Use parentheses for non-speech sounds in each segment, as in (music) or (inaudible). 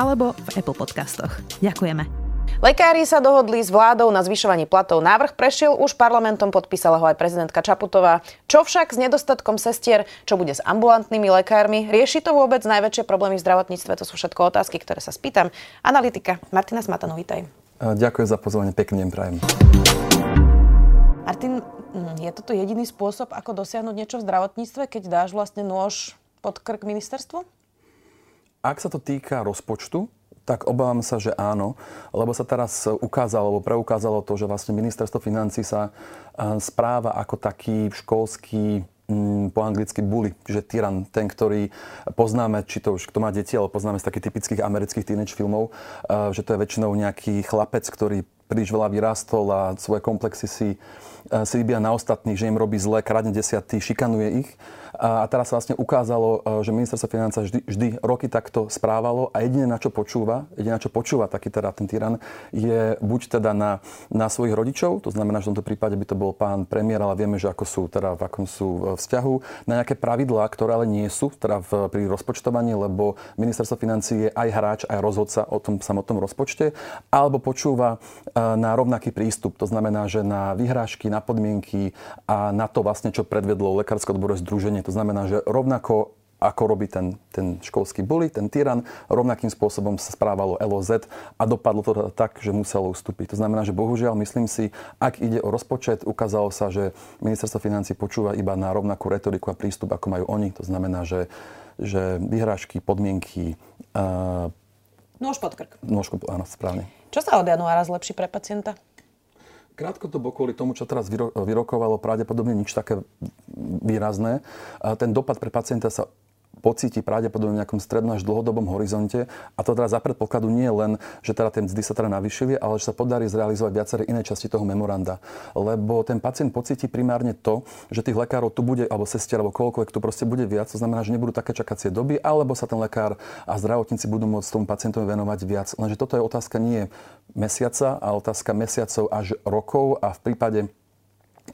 alebo v Apple Podcastoch. Ďakujeme. Lekári sa dohodli s vládou na zvyšovanie platov. Návrh prešiel už parlamentom, podpísala ho aj prezidentka Čaputová. Čo však s nedostatkom sestier, čo bude s ambulantnými lekármi? Rieši to vôbec najväčšie problémy v zdravotníctve? To sú všetko otázky, ktoré sa spýtam. Analytika Martina Smatano, vítaj. Ďakujem za pozvanie, pekný deň prajem. Martin, hm, je toto jediný spôsob, ako dosiahnuť niečo v zdravotníctve, keď dáš vlastne nôž pod krk ministerstvu? Ak sa to týka rozpočtu, tak obávam sa, že áno, lebo sa teraz ukázalo, alebo preukázalo to, že vlastne ministerstvo financí sa správa ako taký školský mm, po anglicky bully, čiže tyran, ten, ktorý poznáme, či to už kto má deti, ale poznáme z takých typických amerických teenage filmov, že to je väčšinou nejaký chlapec, ktorý príliš veľa vyrastol a svoje komplexy si, si vybíja na ostatných, že im robí zle, kradne desiaty, šikanuje ich. A teraz sa vlastne ukázalo, e, že ministerstvo financí vždy, vždy roky takto správalo a jediné, na čo počúva, jediné, na čo počúva taký teda ten tyran, je buď teda na, na svojich rodičov, to znamená, že v tomto prípade by to bol pán premiér, ale vieme, že ako sú, teda v akom sú vzťahu, na nejaké pravidlá, ktoré ale nie sú teda v, pri rozpočtovaní, lebo ministerstvo financí je aj hráč, aj rozhodca o tom samotnom rozpočte, alebo počúva e, na rovnaký prístup, to znamená, že na vyhrážky, na podmienky a na to vlastne, čo predvedlo Lekárske odborové združenie, to znamená, že rovnako ako robí ten, ten školský bully, ten tyran, rovnakým spôsobom sa správalo LOZ a dopadlo to tak, že muselo ustúpiť. To znamená, že bohužiaľ, myslím si, ak ide o rozpočet, ukázalo sa, že ministerstvo financí počúva iba na rovnakú retoriku a prístup, ako majú oni. To znamená, že, že vyhrážky, podmienky... Uh, Nôž pod krk. Nôž, áno, správne. Čo sa od januára zlepší pre pacienta? Krátko bolo kvôli tomu, čo teraz vyrokovalo, pravdepodobne nič také výrazné. Ten dopad pre pacienta sa pocíti pravdepodobne v nejakom strednom až dlhodobom horizonte. A to teda za predpokladu nie len, že teda tie mzdy sa teda navýšili, ale že sa podarí zrealizovať viaceré iné časti toho memoranda. Lebo ten pacient pocíti primárne to, že tých lekárov tu bude, alebo sestier, alebo koľkoľvek tu proste bude viac. To znamená, že nebudú také čakacie doby, alebo sa ten lekár a zdravotníci budú môcť tomu pacientovi venovať viac. Lenže toto je otázka nie mesiaca, ale otázka mesiacov až rokov a v prípade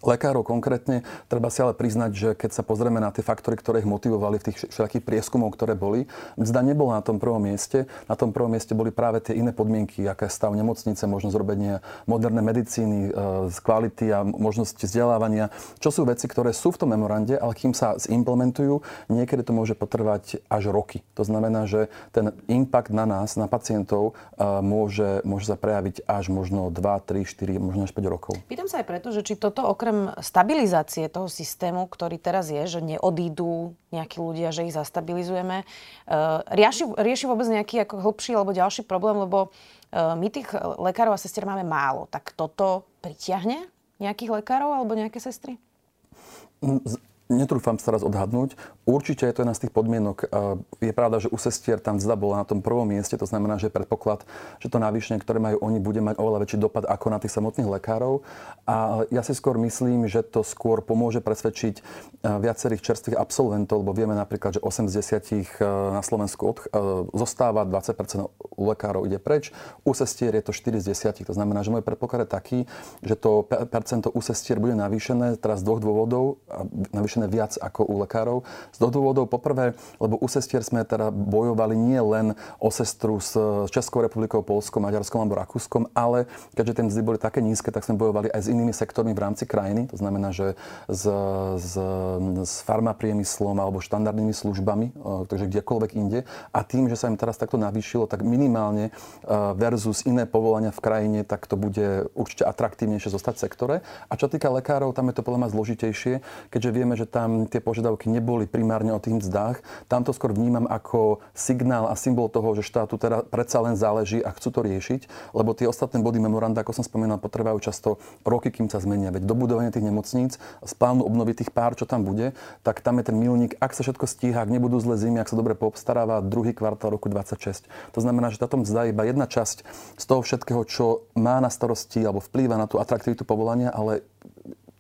lekárov konkrétne. Treba si ale priznať, že keď sa pozrieme na tie faktory, ktoré ich motivovali v tých všetkých prieskumov, ktoré boli, mzda nebola na tom prvom mieste. Na tom prvom mieste boli práve tie iné podmienky, aké stav nemocnice, možnosť robenia moderné medicíny, e, z kvality a možnosť vzdelávania, čo sú veci, ktoré sú v tom memorande, ale kým sa zimplementujú, niekedy to môže potrvať až roky. To znamená, že ten impact na nás, na pacientov, e, môže, môže sa prejaviť až možno 2, 3, 4, možno až 5 rokov. Pýtam sa aj preto, že či toto okrem stabilizácie toho systému, ktorý teraz je, že neodídu nejakí ľudia, že ich zastabilizujeme, e, rieši, rieši vôbec nejaký ako hlbší alebo ďalší problém, lebo e, my tých lekárov a sestier máme málo. Tak toto pritiahne nejakých lekárov alebo nejaké sestry? Netrúfam sa teraz odhadnúť. Určite je to jedna z tých podmienok. Je pravda, že u sestier tam zda bola na tom prvom mieste, to znamená, že predpoklad, že to navýšenie, ktoré majú oni, bude mať oveľa väčší dopad ako na tých samotných lekárov. A ja si skôr myslím, že to skôr pomôže presvedčiť viacerých čerstvých absolventov, lebo vieme napríklad, že 8 z 10 na Slovensku od, zostáva, 20% u lekárov ide preč. U sestier je to 4 z 10. To znamená, že môj predpoklad je taký, že to percento u sestier bude navýšené teraz z dvoch dôvodov. Navýšené riešené viac ako u lekárov. Z dvoch dôvodov. Poprvé, lebo u sestier sme teda bojovali nie len o sestru s Českou republikou, Polskom, Maďarskom alebo Rakúskom, ale keďže tie mzdy boli také nízke, tak sme bojovali aj s inými sektormi v rámci krajiny. To znamená, že s, s, s farmapriemyslom alebo štandardnými službami, takže kdekoľvek inde. A tým, že sa im teraz takto navýšilo, tak minimálne versus iné povolania v krajine, tak to bude určite atraktívnejšie zostať v sektore. A čo týka lekárov, tam je to podľa mňa zložitejšie, keďže vieme, že tam tie požiadavky neboli primárne o tých mzdách. Tam to skôr vnímam ako signál a symbol toho, že štátu teda predsa len záleží a chcú to riešiť, lebo tie ostatné body memoranda, ako som spomínal, potrvajú často roky, kým sa zmenia. Veď dobudovanie tých nemocníc, z plánu obnovy tých pár, čo tam bude, tak tam je ten milník, ak sa všetko stíha, ak nebudú zle zimy, ak sa dobre poobstaráva, druhý kvartál roku 26. To znamená, že táto mzda je iba jedna časť z toho všetkého, čo má na starosti alebo vplýva na tú atraktivitu povolania, ale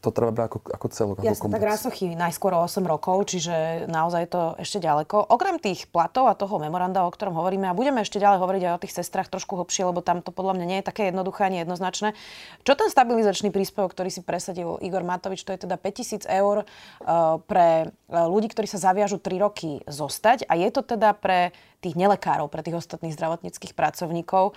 to treba brať ako, ako celok. Jasne, tak rásochy najskôr o 8 rokov, čiže naozaj je to ešte ďaleko. Okrem tých platov a toho memoranda, o ktorom hovoríme, a budeme ešte ďalej hovoriť aj o tých sestrách trošku hlbšie, lebo tam to podľa mňa nie je také jednoduché ani jednoznačné. Čo ten stabilizačný príspevok, ktorý si presadil Igor Matovič, to je teda 5000 eur uh, pre uh, ľudí, ktorí sa zaviažu 3 roky zostať a je to teda pre tých nelekárov, pre tých ostatných zdravotníckých pracovníkov.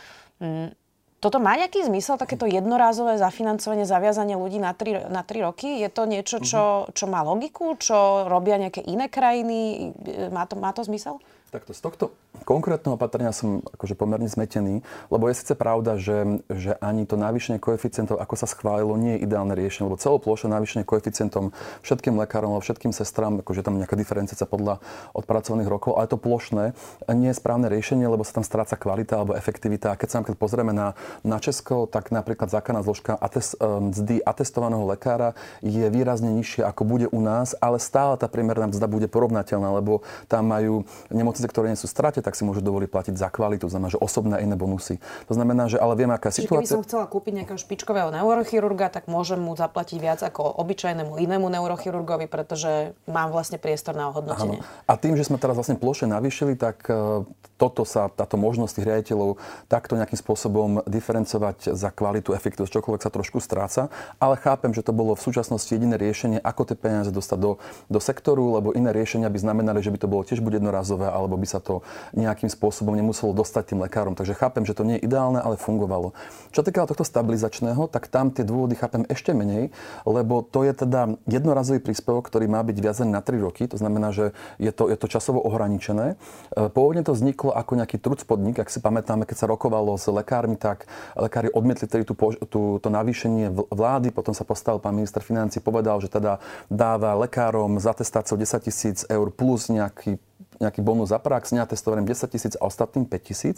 Toto má nejaký zmysel, takéto jednorázové zafinancovanie, zaviazanie ľudí na 3, na 3 roky? Je to niečo, čo, mhm. čo má logiku? Čo robia nejaké iné krajiny? Má to, má to zmysel? Takto z tohto konkrétneho opatrenia som akože pomerne zmetený, lebo je síce pravda, že, že ani to navýšenie koeficientov, ako sa schválilo, nie je ideálne riešenie, lebo celoplošné navýšenie koeficientom všetkým lekárom alebo všetkým sestrám, akože tam nejaká diferenciácia podľa odpracovaných rokov, ale to plošné nie je správne riešenie, lebo sa tam stráca kvalita alebo efektivita. A keď sa keď pozrieme na, na Česko, tak napríklad základná zložka atest, mzdy atestovaného lekára je výrazne nižšia, ako bude u nás, ale stále tá priemerná mzda bude porovnateľná, lebo tam majú nemoc nemocnice, ktoré nie sú strate, tak si môžu dovoliť platiť za kvalitu, znamená, že osobné iné bonusy. To znamená, že ale viem, aká Čiže situácia. Keby som chcela kúpiť nejakého špičkového neurochirurga, tak môžem mu zaplatiť viac ako obyčajnému inému neurochirurgovi, pretože mám vlastne priestor na ohodnotenie. Áno. A tým, že sme teraz vlastne plošne navýšili, tak e, toto sa, táto možnosť tých riaditeľov takto nejakým spôsobom diferencovať za kvalitu, efektivnosť, čokoľvek sa trošku stráca. Ale chápem, že to bolo v súčasnosti jediné riešenie, ako tie peniaze dostať do, do sektoru, lebo iné riešenia by znamenali, že by to bolo tiež buď jednorazové, ale alebo by sa to nejakým spôsobom nemuselo dostať tým lekárom. Takže chápem, že to nie je ideálne, ale fungovalo. Čo týka tohto stabilizačného, tak tam tie dôvody chápem ešte menej, lebo to je teda jednorazový príspevok, ktorý má byť viazaný na 3 roky, to znamená, že je to, je to časovo ohraničené. E, pôvodne to vzniklo ako nejaký trud spodník, ak si pamätáme, keď sa rokovalo s lekármi, tak lekári odmietli tedy tú, tú, to navýšenie vlády, potom sa postavil pán minister financí, povedal, že teda dáva lekárom za testáciou 10 tisíc eur plus nejaký nejaký bonus za prax, neatestovaným 10 tisíc a ostatným 5 tisíc.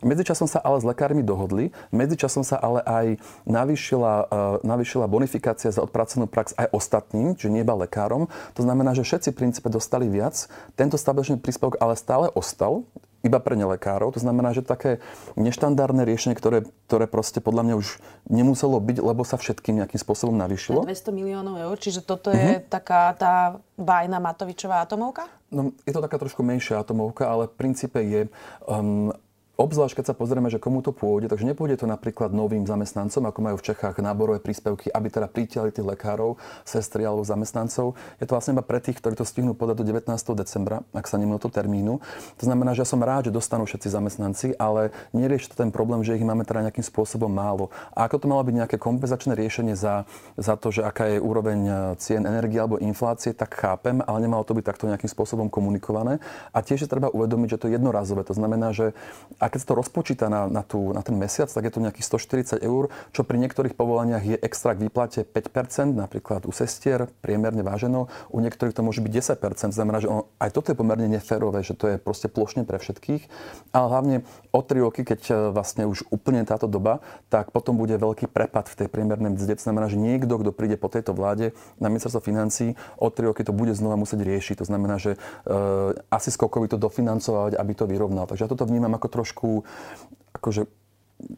Medzičasom sa ale s lekármi dohodli, medzičasom sa ale aj navýšila, uh, navýšila bonifikácia za odpracovanú prax aj ostatným, čiže nie iba lekárom. To znamená, že všetci v princípe dostali viac. Tento stabilizačný príspevok ale stále ostal iba pre nelekárov. To znamená, že také neštandardné riešenie, ktoré, ktoré proste podľa mňa už nemuselo byť, lebo sa všetkým nejakým spôsobom navýšilo. 200 miliónov eur, čiže toto je mm-hmm. taká tá bajná Matovičová atomovka? No, je to taká trošku menšia atomovka, ale v princípe je um, Obzvlášť, keď sa pozrieme, že komu to pôjde, takže nepôjde to napríklad novým zamestnancom, ako majú v Čechách náborové príspevky, aby teda pritiali tých lekárov, sestry alebo zamestnancov. Je to vlastne iba pre tých, ktorí to stihnú podať do 19. decembra, ak sa nemýlim to termínu. To znamená, že ja som rád, že dostanú všetci zamestnanci, ale nerieši to ten problém, že ich máme teda nejakým spôsobom málo. A ako to malo byť nejaké kompenzačné riešenie za, za to, že aká je úroveň e, cien energie alebo inflácie, tak chápem, ale nemalo to byť takto nejakým spôsobom komunikované. A tiež je treba uvedomiť, že to je jednorazové. To znamená, že a keď sa to rozpočíta na, na, tú, na ten mesiac, tak je to nejakých 140 eur, čo pri niektorých povolaniach je extra k výplate 5%, napríklad u sestier, priemerne váženo, u niektorých to môže byť 10%. Znamená, že on, aj toto je pomerne neférové, že to je proste plošne pre všetkých. Ale hlavne o 3 roky, keď e, vlastne už úplne táto doba, tak potom bude veľký prepad v tej priemernej mzde. Znamená, že niekto, kto príde po tejto vláde na ministerstvo financí, o 3 roky to bude znova musieť riešiť. To znamená, že e, asi skokovi to dofinancovať, aby to vyrovnal. Takže ja toto vnímam ako trošku trošku akože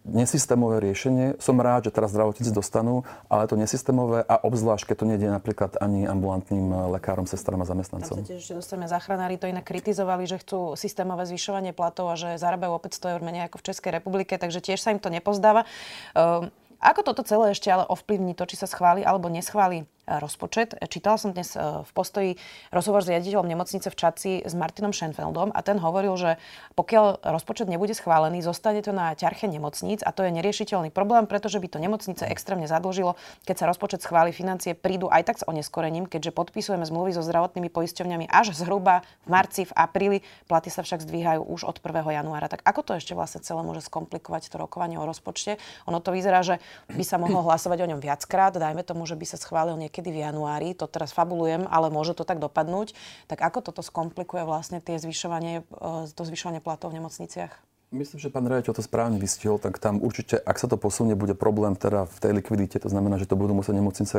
nesystémové riešenie. Som rád, že teraz zdravotníci dostanú, ale to nesystémové a obzvlášť, keď to nejde napríklad ani ambulantným lekárom, sestram a zamestnancom. Tam sa tiež dostaneme záchranári, to inak kritizovali, že chcú systémové zvyšovanie platov a že zarábajú o 500 eur menej ako v Českej republike, takže tiež sa im to nepozdáva. Uh, ako toto celé ešte ale ovplyvní to, či sa schváli alebo neschváli rozpočet. Čítala som dnes e, v postoji rozhovor s riaditeľom nemocnice v Čaci s Martinom Schenfeldom a ten hovoril, že pokiaľ rozpočet nebude schválený, zostane to na ťarche nemocníc a to je neriešiteľný problém, pretože by to nemocnice extrémne zadlžilo. Keď sa rozpočet schváli, financie prídu aj tak s oneskorením, keďže podpisujeme zmluvy so zdravotnými poisťovňami až zhruba v marci, v apríli. Platy sa však zdvíhajú už od 1. januára. Tak ako to ešte vlastne celé môže skomplikovať to rokovanie o rozpočte? Ono to vyzerá, že by sa mohlo hlasovať o ňom viackrát. Dajme tomu, že by sa schválil niekedy niekedy v januári, to teraz fabulujem, ale môže to tak dopadnúť, tak ako toto skomplikuje vlastne tie zvyšovanie, e, to zvyšovanie platov v nemocniciach? Myslím, že pán riaditeľ to správne vystihol, tak tam určite, ak sa to posunie, bude problém teda v tej likvidite. To znamená, že to budú musieť nemocnice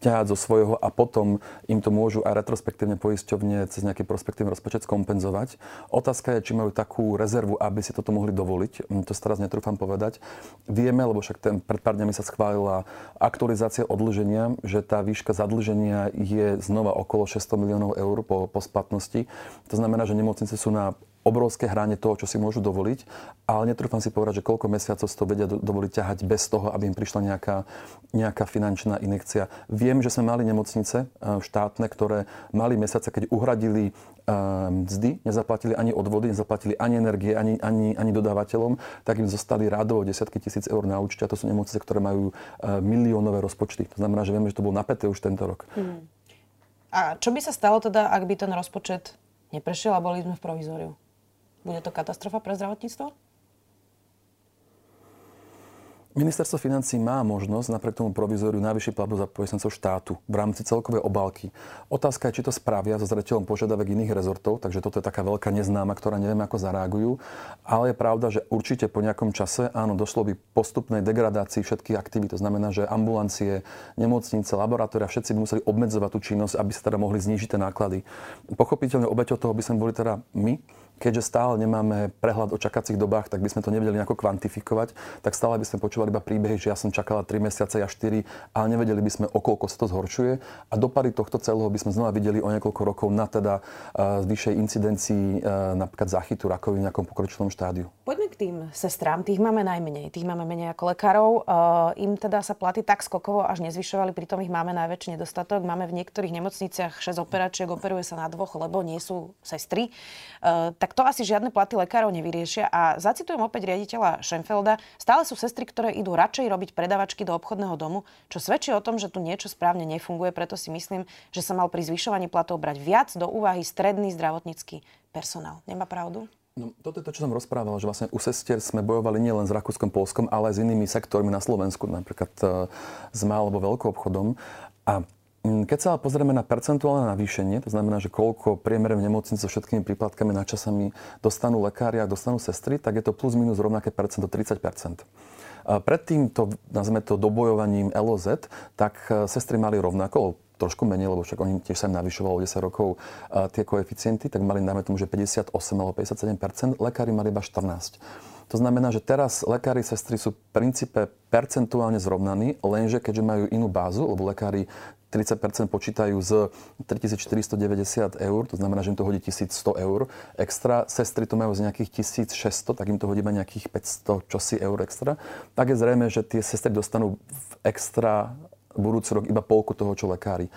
ťahať zo svojho a potom im to môžu aj retrospektívne poisťovne cez nejaký prospektívny rozpočet kompenzovať. Otázka je, či majú takú rezervu, aby si toto mohli dovoliť. Hm, to sa teraz netrúfam povedať. Vieme, lebo však ten, pred pár dňami sa schválila aktualizácia odlženia, že tá výška zadlženia je znova okolo 600 miliónov eur po, po splatnosti. To znamená, že nemocnice sú na obrovské hranie toho, čo si môžu dovoliť, ale netrúfam si povedať, že koľko mesiacov si to vedia dovoliť ťahať bez toho, aby im prišla nejaká, nejaká finančná inekcia. Viem, že sme mali nemocnice e, štátne, ktoré mali mesiace, keď uhradili e, mzdy, nezaplatili ani odvody, nezaplatili ani energie, ani, ani, ani dodávateľom, tak im zostali rádovo desiatky tisíc eur na účte. A to sú nemocnice, ktoré majú e, miliónové rozpočty. To znamená, že vieme, že to bolo napäté už tento rok. Hmm. A čo by sa stalo teda, ak by ten rozpočet neprešiel a boli sme v provizóriu? Bude to katastrofa pre zdravotníctvo? Ministerstvo financí má možnosť napriek tomu provizóriu najvyšší platbu za poistensov štátu v rámci celkovej obálky. Otázka je, či to spravia so zreteľom požiadavek iných rezortov, takže toto je taká veľká neznáma, ktorá neviem, ako zareagujú. Ale je pravda, že určite po nejakom čase, áno, došlo by postupnej degradácii všetkých aktivít. To znamená, že ambulancie, nemocnice, laboratória, všetci by museli obmedzovať tú činnosť, aby sa teda mohli znížiť tie náklady. Pochopiteľne obeťou toho by sme boli teda my, keďže stále nemáme prehľad o čakacích dobách, tak by sme to nevedeli nejako kvantifikovať, tak stále by sme počúvali iba príbehy, že ja som čakala 3 mesiace, ja 4, ale nevedeli by sme, o koľko sa to zhoršuje. A dopady tohto celého by sme znova videli o niekoľko rokov na teda uh, vyššej incidencii uh, napríklad zachytu rakoviny v nejakom pokročilom štádiu. Poďme tým sestrám, tých máme najmenej, tých máme menej ako lekárov. Uh, im teda sa platy tak skokovo až nezvyšovali, pritom ich máme najväčší nedostatok. Máme v niektorých nemocniciach 6 operačiek, operuje sa na dvoch, lebo nie sú sestry. Uh, tak to asi žiadne platy lekárov nevyriešia. A zacitujem opäť riaditeľa Schenfelda. Stále sú sestry, ktoré idú radšej robiť predavačky do obchodného domu, čo svedčí o tom, že tu niečo správne nefunguje. Preto si myslím, že sa mal pri zvyšovaní platov brať viac do úvahy stredný zdravotnícky personál. Nemá pravdu? No, toto je to, čo som rozprával, že vlastne u sestier sme bojovali nielen s Rakúskom, Polskom, ale aj s inými sektormi na Slovensku, napríklad uh, s malou alebo veľkou obchodom. A Mm, keď sa pozrieme na percentuálne navýšenie, to znamená, že koľko priemere v nemocnici so všetkými príplatkami na časami dostanú lekári a dostanú sestry, tak je to plus minus rovnaké percento, 30 Predtým to, nazveme to dobojovaním LOZ, tak e, sestry mali rovnako, trošku menej, lebo však oni tiež sa im navyšovalo 10 rokov e, tie koeficienty, tak mali, dajme tomu, že 58 alebo 57 lekári mali iba 14 to znamená, že teraz lekári, sestry sú v princípe percentuálne zrovnaní, lenže keďže majú inú bázu, lebo lekári 30% počítajú z 3490 eur, to znamená, že im to hodí 1100 eur extra. Sestry to majú z nejakých 1600, tak im to hodí iba nejakých 500 čosi eur extra. Tak je zrejme, že tie sestry dostanú v extra budúci rok iba polku toho, čo lekári.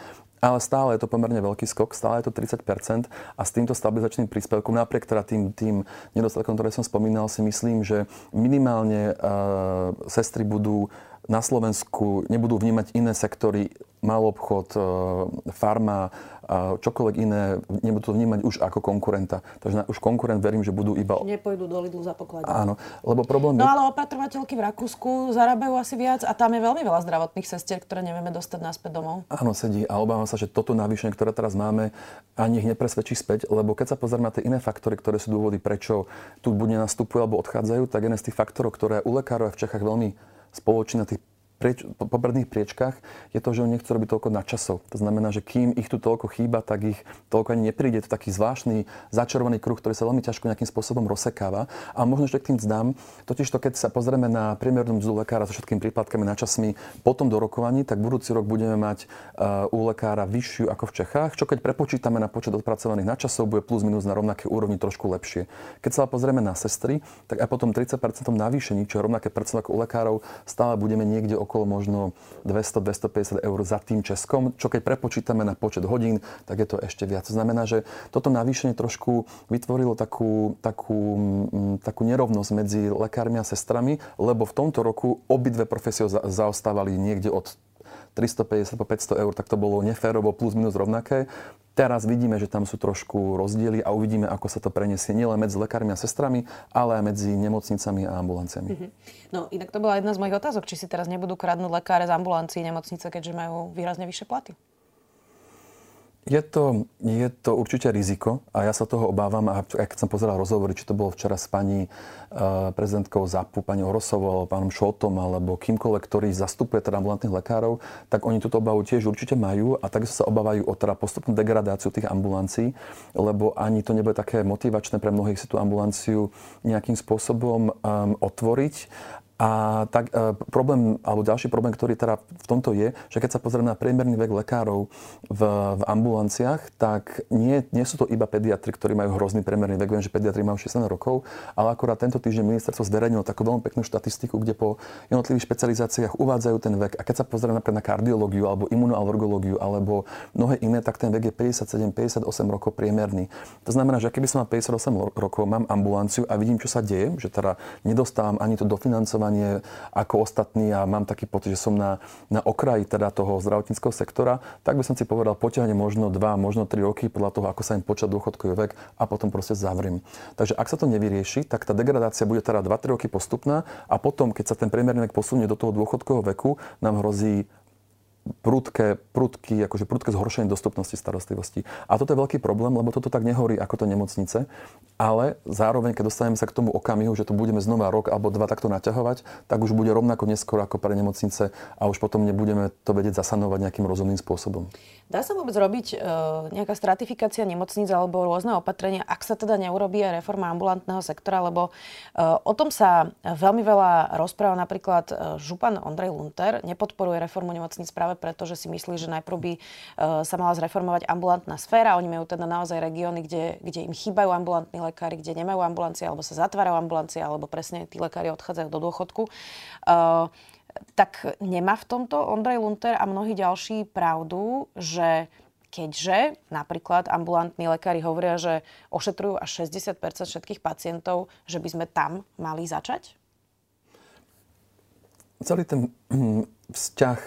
Ale stále je to pomerne veľký skok, stále je to 30% a s týmto stabilizačným príspevkom, napriek teda tým, tým nedostatkom, ktoré som spomínal, si myslím, že minimálne uh, sestry budú na Slovensku nebudú vnímať iné sektory, malobchod, farma, čokoľvek iné, nebudú to vnímať už ako konkurenta. Takže už konkurent verím, že budú iba... Nepôjdu do Lidlu za pokladňu. Áno, lebo problém... No ale opatrovateľky v Rakúsku zarábajú asi viac a tam je veľmi veľa zdravotných sestier, ktoré nevieme dostať naspäť domov. Áno, sedí a obávam sa, že toto navýšenie, ktoré teraz máme, ani ich nepresvedčí späť, lebo keď sa pozrieme na tie iné faktory, ktoré sú dôvody, prečo tu buď nenastupujú alebo odchádzajú, tak jeden z tých faktorov, ktoré u lekárov v Čechách veľmi spoločný na tých prieč, po popredných priečkách je to, že oni nechcú robiť toľko nadčasov. To znamená, že kým ich tu toľko chýba, tak ich toľko ani nepríde. To taký zvláštny začarovaný kruh, ktorý sa veľmi ťažko nejakým spôsobom rozsekáva. A možno ešte k tým zdám, totiž to, keď sa pozrieme na priemernú mzdu lekára so všetkými príplatkami časmi potom do rokovaní, tak budúci rok budeme mať uh, u lekára vyššiu ako v Čechách, čo keď prepočítame na počet odpracovaných načasov, bude plus minus na rovnaké úrovni trošku lepšie. Keď sa pozrieme na sestry, tak aj potom 30% navýšení, čo je rovnaké percento ako u lekárov, stále budeme niekde okolo možno 200-250 eur za tým Českom, čo keď prepočítame na počet hodín, tak je to ešte viac. To znamená, že toto navýšenie trošku vytvorilo takú, takú, mm, takú nerovnosť medzi lekármi a sestrami, lebo v tomto roku obidve profesie zaostávali niekde od 350 po 500 eur, tak to bolo neférovo plus minus rovnaké. Teraz vidíme, že tam sú trošku rozdiely a uvidíme, ako sa to preniesie nielen medzi lekármi a sestrami, ale aj medzi nemocnicami a ambulanciami. Mm-hmm. No inak to bola jedna z mojich otázok, či si teraz nebudú kradnúť lekáre z ambulancií nemocnice, keďže majú výrazne vyššie platy. Je to, je to určite riziko a ja sa toho obávam. A keď som pozeral rozhovory, či to bolo včera s pani uh, prezidentkou ZAPu, pani Orosovou, alebo pánom Šoltom, alebo kýmkoľvek, ktorý zastupuje teda ambulantných lekárov, tak oni túto obavu tiež určite majú a takisto sa obávajú o teda postupnú degradáciu tých ambulancií, lebo ani to nebude také motivačné pre mnohých si tú ambulanciu nejakým spôsobom um, otvoriť a tak e, problém, alebo ďalší problém, ktorý teda v tomto je, že keď sa pozrieme na priemerný vek lekárov v, v ambulanciách, tak nie, nie sú to iba pediatri, ktorí majú hrozný priemerný vek. Viem, že pediatri majú 60 rokov, ale akorát tento týždeň ministerstvo zverejnilo takú veľmi peknú štatistiku, kde po jednotlivých špecializáciách uvádzajú ten vek. A keď sa pozrieme napríklad na kardiológiu alebo imunoalergológiu alebo mnohé iné, tak ten vek je 57-58 rokov priemerný. To znamená, že keby som mal 58 rokov, mám ambulanciu a vidím, čo sa deje, že teda nedostávam ani to dofinancovanie vzdelávanie ako ostatní a mám taký pocit, že som na, na okraji teda toho zdravotníckého sektora, tak by som si povedal, potiahne možno 2, možno 3 roky podľa toho, ako sa im počať dôchodkový vek a potom proste zavriem. Takže ak sa to nevyrieši, tak tá degradácia bude teda 2-3 roky postupná a potom, keď sa ten priemerný vek posunie do toho dôchodkového veku, nám hrozí prudké, prudky, akože prudké zhoršenie dostupnosti starostlivosti. A toto je veľký problém, lebo toto tak nehorí ako to nemocnice, ale zároveň, keď dostaneme sa k tomu okamihu, že to budeme znova rok alebo dva takto naťahovať, tak už bude rovnako neskoro ako pre nemocnice a už potom nebudeme to vedieť zasanovať nejakým rozumným spôsobom. Dá sa vôbec robiť e, nejaká stratifikácia nemocníc alebo rôzne opatrenia, ak sa teda neurobí aj reforma ambulantného sektora, lebo e, o tom sa veľmi veľa rozpráva napríklad e, župan Ondrej Lunter, nepodporuje reformu nemocníc práve preto, že si myslí, že najprv by e, sa mala zreformovať ambulantná sféra. Oni majú teda naozaj regióny, kde, kde im chýbajú ambulantní lekári, kde nemajú ambulancie, alebo sa zatvárajú ambulancie, alebo presne tí lekári odchádzajú do dôchodku. Uh, tak nemá v tomto Ondrej Lunter a mnohí ďalší pravdu, že keďže napríklad ambulantní lekári hovoria, že ošetrujú až 60% všetkých pacientov, že by sme tam mali začať? Celý ten hm, vzťah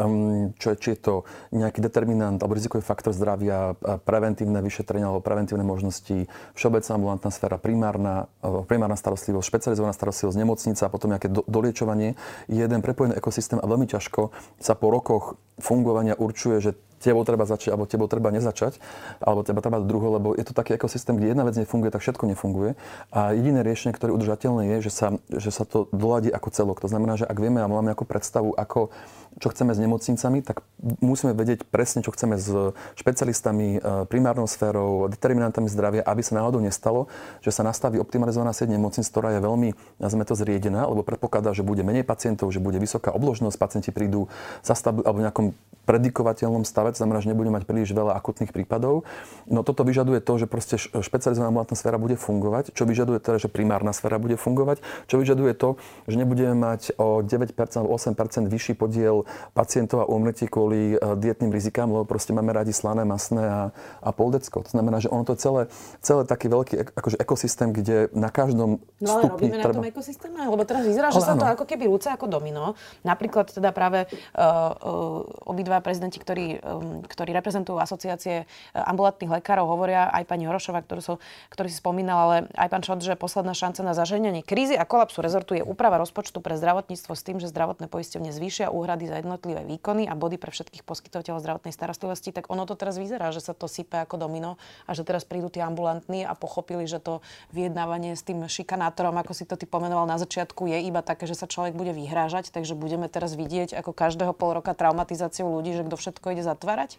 um, čo, či je to nejaký determinant alebo rizikový faktor zdravia, preventívne vyšetrenia alebo preventívne možnosti, všeobecná ambulantná sféra, primárna, primárna starostlivosť, špecializovaná starostlivosť, nemocnica a potom nejaké do, doliečovanie, je jeden prepojený ekosystém a veľmi ťažko sa po rokoch fungovania určuje, že tebou treba začať, alebo tebou treba nezačať, alebo teba treba druho, lebo je to taký ekosystém, kde jedna vec nefunguje, tak všetko nefunguje. A jediné riešenie, ktoré je udržateľné, je, že sa, že sa to doladí ako celok. To znamená, že ak vieme a máme nejakú predstavu, ako, čo chceme s nemocnicami, tak musíme vedieť presne, čo chceme s špecialistami, e, primárnou sférou, determinantami zdravia, aby sa náhodou nestalo, že sa nastaví optimalizovaná sieť nemocnic, ktorá je veľmi, nazvime to, zriedená, lebo predpokladá, že bude menej pacientov, že bude vysoká obložnosť, pacienti prídu zastav, alebo v nejakom predikovateľnom stave to znamená, že nebudeme mať príliš veľa akutných prípadov. No toto vyžaduje to, že proste špecializovaná ambulantná sféra bude fungovať, čo vyžaduje teda, že primárna sféra bude fungovať, čo vyžaduje to, že nebudeme mať o 9% alebo 8% vyšší podiel pacientov a umrtí kvôli e, dietným rizikám, lebo proste máme radi slané, masné a, a poldecko. To znamená, že ono to je celé, celé taký veľký akože ekosystém, kde na každom no, ale stupni robíme treba... na tom ekosystéme? Lebo teraz vyzerá, že sa to ako keby rúce ako domino. Napríklad teda práve uh, uh, obidva prezidenti, ktorí uh, ktorí reprezentujú asociácie uh, ambulantných lekárov, hovoria aj pani Horošova, ktorú, sú, ktorý si spomínal, ale aj pán Šot, že posledná šanca na zaženie krízy a kolapsu rezortu je úprava rozpočtu pre zdravotníctvo s tým, že zdravotné poisťovne zvýšia úhrady za jednotlivé výkony a body pre všetkých poskytovateľov zdravotnej starostlivosti, tak ono to teraz vyzerá, že sa to sype ako domino a že teraz prídu tí ambulantní a pochopili, že to vyjednávanie s tým šikanátorom, ako si to ty pomenoval na začiatku, je iba také, že sa človek bude vyhrážať, takže budeme teraz vidieť ako každého pol roka traumatizáciu ľudí, že kto všetko ide zatvárať vytvárať?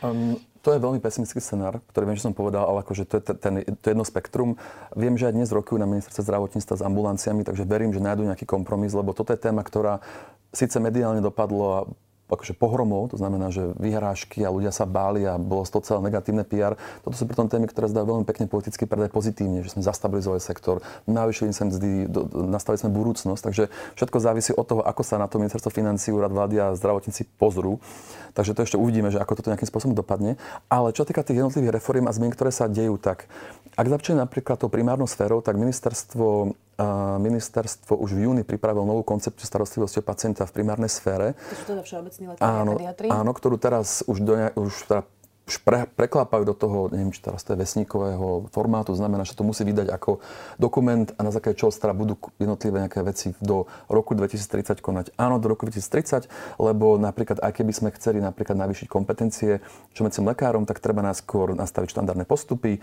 Um, to je veľmi pesimistický scenár, ktorý viem, že som povedal, ale akože to je, ten, to je jedno spektrum. Viem, že aj dnes rokujú na ministerstve zdravotníctva s ambulanciami, takže verím, že nájdú nejaký kompromis, lebo toto je téma, ktorá síce mediálne dopadlo a akože pohromou, to znamená, že vyhrážky a ľudia sa báli a bolo z toho celé negatívne PR. Toto sú pritom témy, ktoré zdajú veľmi pekne politicky predať pozitívne, že sme zastabilizovali sektor, navýšili sme mzdy, nastavili sme budúcnosť, takže všetko závisí od toho, ako sa na to ministerstvo financí, úrad vlády a zdravotníci pozrú. Takže to ešte uvidíme, že ako toto nejakým spôsobom dopadne. Ale čo týka tých jednotlivých reforiem a zmien, ktoré sa dejú, tak ak začne napríklad tou primárnou sférou, tak ministerstvo ministerstvo už v júni pripravilo novú koncepciu starostlivosti o pacienta v primárnej sfére. To sú teda všeobecní lekári áno, áno, ktorú teraz už, do, už teda pre, preklápajú do toho, neviem, či teraz to je vesníkového formátu, znamená, že to musí vydať ako dokument a na základe čoho teda budú jednotlivé nejaké veci do roku 2030 konať. Áno, do roku 2030, lebo napríklad, aj keby sme chceli napríklad navýšiť kompetencie všeobecným lekárom, tak treba skôr nastaviť štandardné postupy,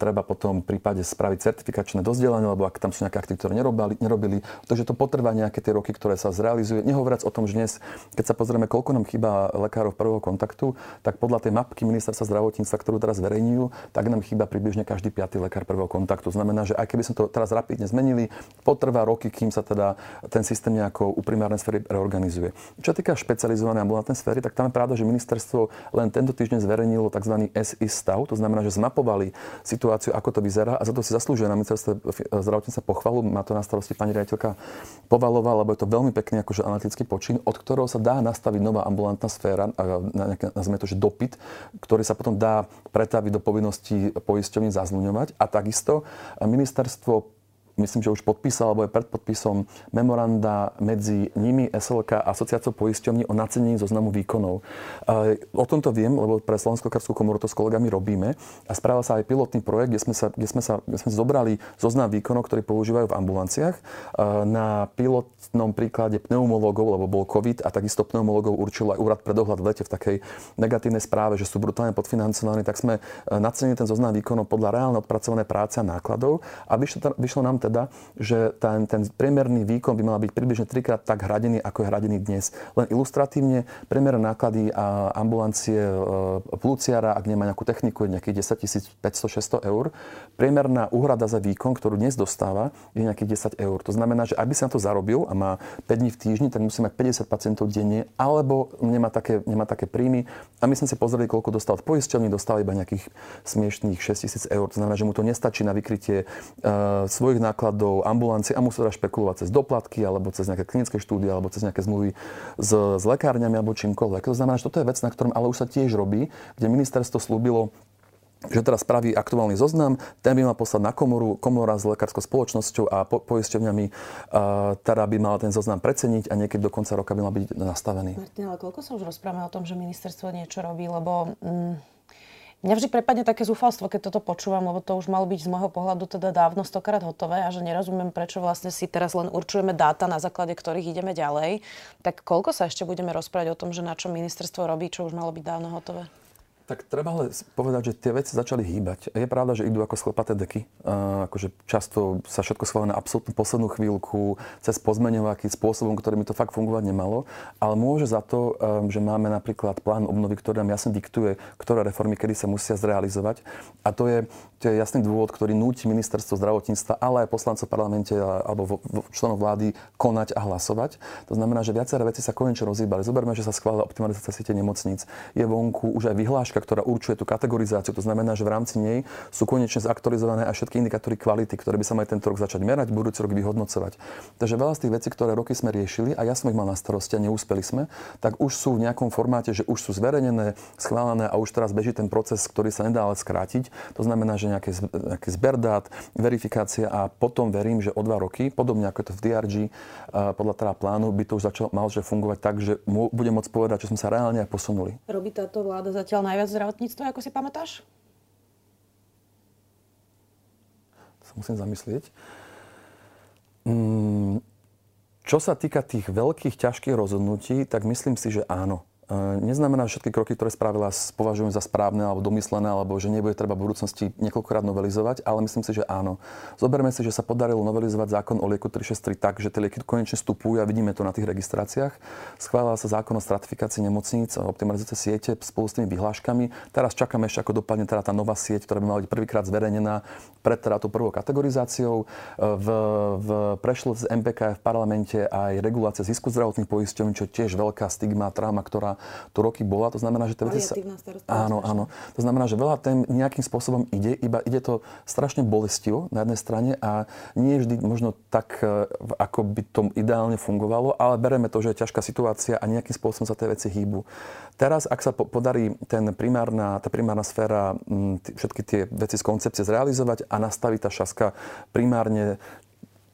treba potom v prípade spraviť certifikačné dozdelanie, lebo ak tam sú nejaké akty, ktoré nerobili, nerobili, takže to potrvá nejaké tie roky, ktoré sa zrealizuje. Nehovoriac o tom, že dnes, keď sa pozrieme, koľko nám chýba lekárov prvého kontaktu, tak podľa tej mapky ministerstva zdravotníctva, ktorú teraz zverejňujú, tak nám chýba približne každý piatý lekár prvého kontaktu. Znamená, že aj keby sme to teraz rapidne zmenili, potrvá roky, kým sa teda ten systém nejako u primárnej sféry reorganizuje. Čo týka špecializovanej ambulantnej sféry, tak tam je pravda, že ministerstvo len tento týždeň zverejnilo tzv. SI stav, to znamená, že zmapovali situáciu, ako to vyzerá a za to si zaslúžia na ministerstve zdravotníctva pochvalu. Má to na starosti pani riaditeľka Povalová, lebo je to veľmi pekný akože analytický počin, od ktorého sa dá nastaviť nová ambulantná sféra, nazvime to, že dopyt, ktorý ktorý sa potom dá pretaviť do povinnosti poisťovní zazluňovať. A takisto ministerstvo myslím, že už podpísal, alebo je pred podpisom memoranda medzi nimi, SLK a asociáciou poisťovní o nacenení zoznamu výkonov. O tomto viem, lebo pre Slovenskú lekárskú komoru to s kolegami robíme a spravil sa aj pilotný projekt, kde sme, sa, kde sme, sa, kde sme zobrali zoznam výkonov, ktoré používajú v ambulanciách. Na pilotnom príklade pneumologov, lebo bol COVID a takisto pneumologov určil aj úrad pre dohľad v lete v takej negatívnej správe, že sú brutálne podfinancovaní, tak sme e, nacenili ten zoznam výkonov podľa reálne odpracované práce a nákladov a vyšlo, vyšlo nám teda, že ten, ten priemerný výkon by mal byť približne trikrát tak hradený, ako je hradený dnes. Len ilustratívne, priemerné náklady a ambulancie e, plúciara, ak nemá nejakú techniku, je nejakých 10 500-600 eur. Priemerná úhrada za výkon, ktorú dnes dostáva, je nejakých 10 eur. To znamená, že aby sa na to zarobil a má 5 dní v týždni, tak musí mať 50 pacientov denne, alebo nemá také, nemá také príjmy. A my sme si pozreli, koľko dostal v poisťovni, dostal iba nejakých smiešných 6 tisíc eur. To znamená, že mu to nestačí na vykrytie uh, svojich nákladov nákladov ambulancie a musí teda špekulovať cez doplatky alebo cez nejaké klinické štúdie alebo cez nejaké zmluvy s, s lekárňami alebo čímkoľvek. To znamená, že toto je vec, na ktorom ale už sa tiež robí, kde ministerstvo slúbilo že teraz spraví aktuálny zoznam, ten by mal poslať na komoru, komora s lekárskou spoločnosťou a po, poisťovňami, uh, teda by mal ten zoznam preceniť a niekedy do konca roka by mal byť nastavený. Martin, ale koľko sa už rozprávame o tom, že ministerstvo niečo robí, lebo... Mm Mňa vždy prepadne také zúfalstvo, keď toto počúvam, lebo to už malo byť z môjho pohľadu teda dávno stokrát hotové a že nerozumiem, prečo vlastne si teraz len určujeme dáta, na základe ktorých ideme ďalej. Tak koľko sa ešte budeme rozprávať o tom, že na čo ministerstvo robí, čo už malo byť dávno hotové? Tak treba ale povedať, že tie veci začali hýbať. Je pravda, že idú ako sklepaté deky. Uh, akože často sa všetko schválené na absolútnu poslednú chvíľku, cez pozmeňovaky, spôsobom, ktorý mi to fakt fungovať nemalo. Ale môže za to, um, že máme napríklad plán obnovy, ktorý nám jasne diktuje, ktoré reformy kedy sa musia zrealizovať. A to je, to je jasný dôvod, ktorý núti ministerstvo zdravotníctva, ale aj poslancov v parlamente alebo členov vlády konať a hlasovať. To znamená, že viaceré veci sa konečne rozhýbali. Zoberme, že sa schválila optimalizácia siete nemocníc. Je vonku už aj vyhláška ktorá určuje tú kategorizáciu. To znamená, že v rámci nej sú konečne zaktualizované aj všetky indikátory kvality, ktoré by sa mali tento rok začať merať, budúci rok vyhodnocovať. Takže veľa z tých vecí, ktoré roky sme riešili a ja som ich mal na starosti a neúspeli sme, tak už sú v nejakom formáte, že už sú zverejnené, schválené a už teraz beží ten proces, ktorý sa nedá ale skrátiť. To znamená, že nejaké, nejaký zber dát, verifikácia a potom verím, že o dva roky, podobne ako je to v DRG, podľa teda plánu, by to už začalo mal že fungovať tak, že budem môcť povedať, že sme sa reálne aj posunuli. Robí táto vláda zatiaľ najviac zdravotníctve, ako si pamätáš? Sa musím zamyslieť. Mm, čo sa týka tých veľkých, ťažkých rozhodnutí, tak myslím si, že áno. Neznamená, že všetky kroky, ktoré spravila, považujem za správne alebo domyslené, alebo že nebude treba v budúcnosti niekoľkokrát novelizovať, ale myslím si, že áno. Zoberme si, že sa podarilo novelizovať zákon o lieku 363 tak, že tie lieky konečne vstupujú a vidíme to na tých registráciách. Schválila sa zákon o stratifikácii nemocníc a optimalizácie siete spolu s tými vyhláškami. Teraz čakáme ešte, ako dopadne teda tá nová sieť, ktorá by mala byť prvýkrát zverejnená pred teda tou prvou kategorizáciou. V, v prešlo z MPK v parlamente aj regulácia zisku zdravotných poisťovní, čo tiež veľká stigma, trauma, ktorá tu roky bola. To znamená, že tie veci sa... Áno, áno. To znamená, že veľa tém nejakým spôsobom ide, iba ide to strašne bolestivo na jednej strane a nie vždy možno tak, e, ako by to ideálne fungovalo, ale bereme to, že je ťažká situácia a nejakým spôsobom sa tie veci hýbu. Teraz, ak sa podarí ten primárna, tá primárna sféra, všetky tie veci z koncepcie zrealizovať a nastaviť tá šaska primárne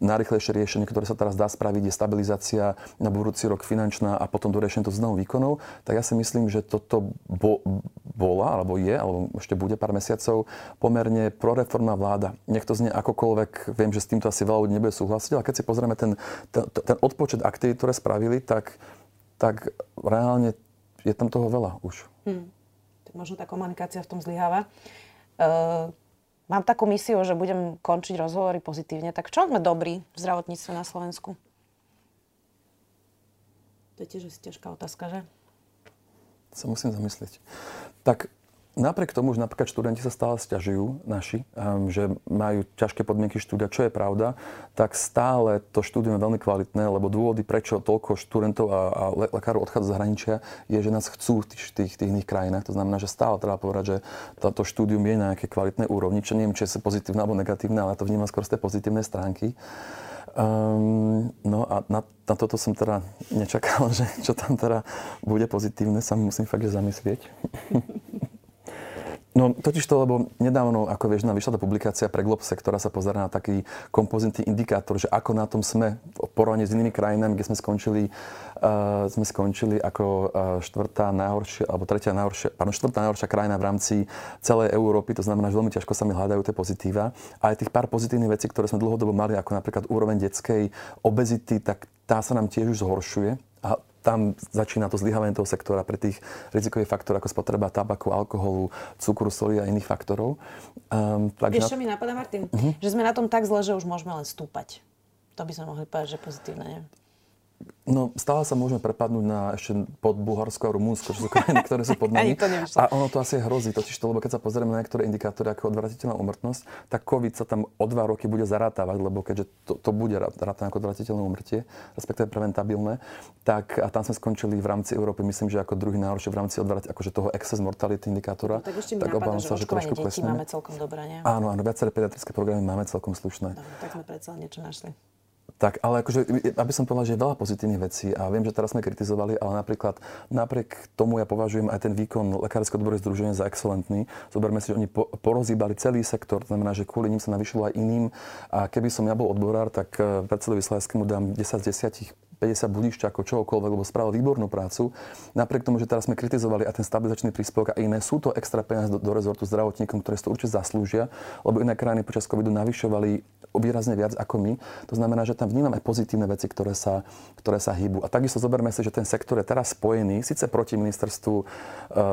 najrychlejšie riešenie, ktoré sa teraz dá spraviť, je stabilizácia na budúci rok finančná a potom doriešenie to znovu výkonov, tak ja si myslím, že toto bo, bola, alebo je, alebo ešte bude pár mesiacov, pomerne proreformná vláda. Nech to znie akokoľvek, viem, že s týmto asi veľa ľudí nebude súhlasiť, ale keď si pozrieme ten, ten, ten odpočet aktivít, ktoré spravili, tak, tak reálne je tam toho veľa už. Hmm. Možno tá komunikácia v tom zlyháva. Uh mám takú misiu, že budem končiť rozhovory pozitívne. Tak čo sme dobrí v zdravotníctve na Slovensku? To je tiež ťažká otázka, že? Sa musím zamyslieť. Tak Napriek tomu, že napríklad študenti sa stále stiažujú, naši, um, že majú ťažké podmienky štúdia, čo je pravda, tak stále to štúdium je veľmi kvalitné, lebo dôvody, prečo toľko študentov a, a lekárov odchádza z zahraničia, je, že nás chcú v tých, tých, tých iných krajinách. To znamená, že stále treba povedať, že toto štúdium je na nejaké kvalitné úrovni, čo neviem, či je pozitívne alebo negatívne, ale to vnímam skôr z tej pozitívnej stránky. Um, no a na, na toto som teda nečakal, (laughs) že čo tam teda bude pozitívne, sa musím fakt že zamyslieť. (laughs) No totiž to, lebo nedávno, ako vieš, nám vyšla tá publikácia pre Globse, ktorá sa pozerá na taký kompozitný indikátor, že ako na tom sme v porovnaní s inými krajinami, kde sme skončili, uh, sme skončili ako uh, štvrtá najhoršia, alebo tretia najhoršia, pardon, štvrtá najhoršia krajina v rámci celej Európy. To znamená, že veľmi ťažko sa mi hľadajú tie pozitíva. A aj tých pár pozitívnych vecí, ktoré sme dlhodobo mali, ako napríklad úroveň detskej obezity, tak tá sa nám tiež už zhoršuje. A tam začína to zlyhávanie toho sektora pre tých rizikových faktorov ako spotreba tabaku, alkoholu, cukru, soli a iných faktorov. Um, takže Vieš, čo mi napadá, Martin? Uh-huh. Že sme na tom tak zle, že už môžeme len stúpať. To by sme mohli povedať, že pozitívne, nie? No, stále sa môžeme prepadnúť na ešte pod Bulharsko a Rumunsko, čo sú krajiny, ktoré sú pod (laughs) nami. a ono to asi hrozí, totiž to, lebo keď sa pozrieme na niektoré indikátory ako odvratiteľná umrtnosť, tak COVID sa tam o dva roky bude zarátavať, lebo keďže to, to bude rátané ako odvratiteľné umrtie, respektíve preventabilné, tak a tam sme skončili v rámci Európy, myslím, že ako druhý najhoršie v rámci odvrat, akože toho excess mortality indikátora. No, tak ešte mi tak napadá, sa, že trošku detí máme celkom dobré, nie? Áno, áno, viaceré pediatrické programy máme celkom slušné. Dobre, tak sme predsa niečo našli. Tak, ale akože, aby som povedal, že je veľa pozitívnych vecí a viem, že teraz sme kritizovali, ale napríklad napriek tomu ja považujem aj ten výkon Lekárskeho odboru združenia za excelentný. Zoberme si, že oni po, porozíbali celý sektor, to znamená, že kvôli ním sa navyšilo aj iným. A keby som ja bol odborár, tak eh, predsedovi Slajskému dám 10 z 10 50 budišťakov, čohokoľvek, lebo spravil výbornú prácu. Napriek tomu, že teraz sme kritizovali aj ten stabilizačný príspevok a iné, sú to extra peniaze do, do rezortu zdravotníkom, ktoré si to určite zaslúžia, lebo iné krajiny počas covidu navyšovali výrazne viac ako my. To znamená, že tam vnímame pozitívne veci, ktoré sa, ktoré sa hýbu. A takisto zoberme si, že ten sektor je teraz spojený, síce proti ministerstvu e,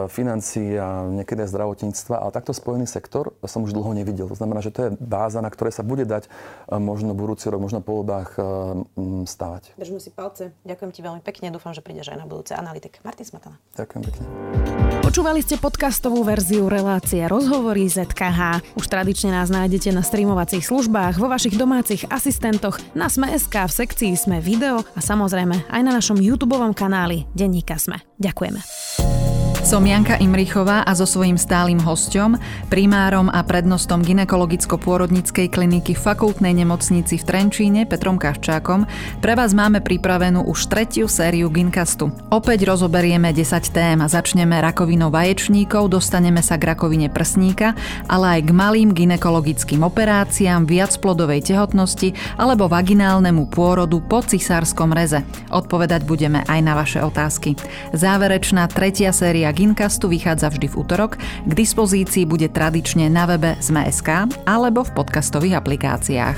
financí a niekedy zdravotníctva, ale takto spojený sektor som už dlho nevidel. To znamená, že to je báza, na ktorej sa bude dať e, možno budúci rok, možno po voľbách e, stavať. Držme si palce. Ďakujem ti veľmi pekne. Dúfam, že prídeš aj na budúce analytik. Martin Smatana. Ďakujem pekne. Počúvali ste podcastovú verziu relácie Rozhovory ZKH. Už tradične nás nájdete na streamovacích službách, vo vašich domácich asistentoch, na Sme.sk, v sekcii Sme video a samozrejme aj na našom YouTube kanáli Denníka Sme. Ďakujeme. Som Janka Imrichová a so svojím stálym hostom, primárom a prednostom ginekologicko-pôrodnickej kliniky Fakultnej nemocnici v Trenčíne Petrom Kaščákom pre vás máme pripravenú už tretiu sériu Ginkastu. Opäť rozoberieme 10 tém a začneme rakovinou vaječníkov, dostaneme sa k rakovine prsníka, ale aj k malým ginekologickým operáciám, viacplodovej tehotnosti alebo vaginálnemu pôrodu po cisárskom reze. Odpovedať budeme aj na vaše otázky. Záverečná tretia séria Ginkastu vychádza vždy v útorok. K dispozícii bude tradične na webe Sme.sk alebo v podcastových aplikáciách.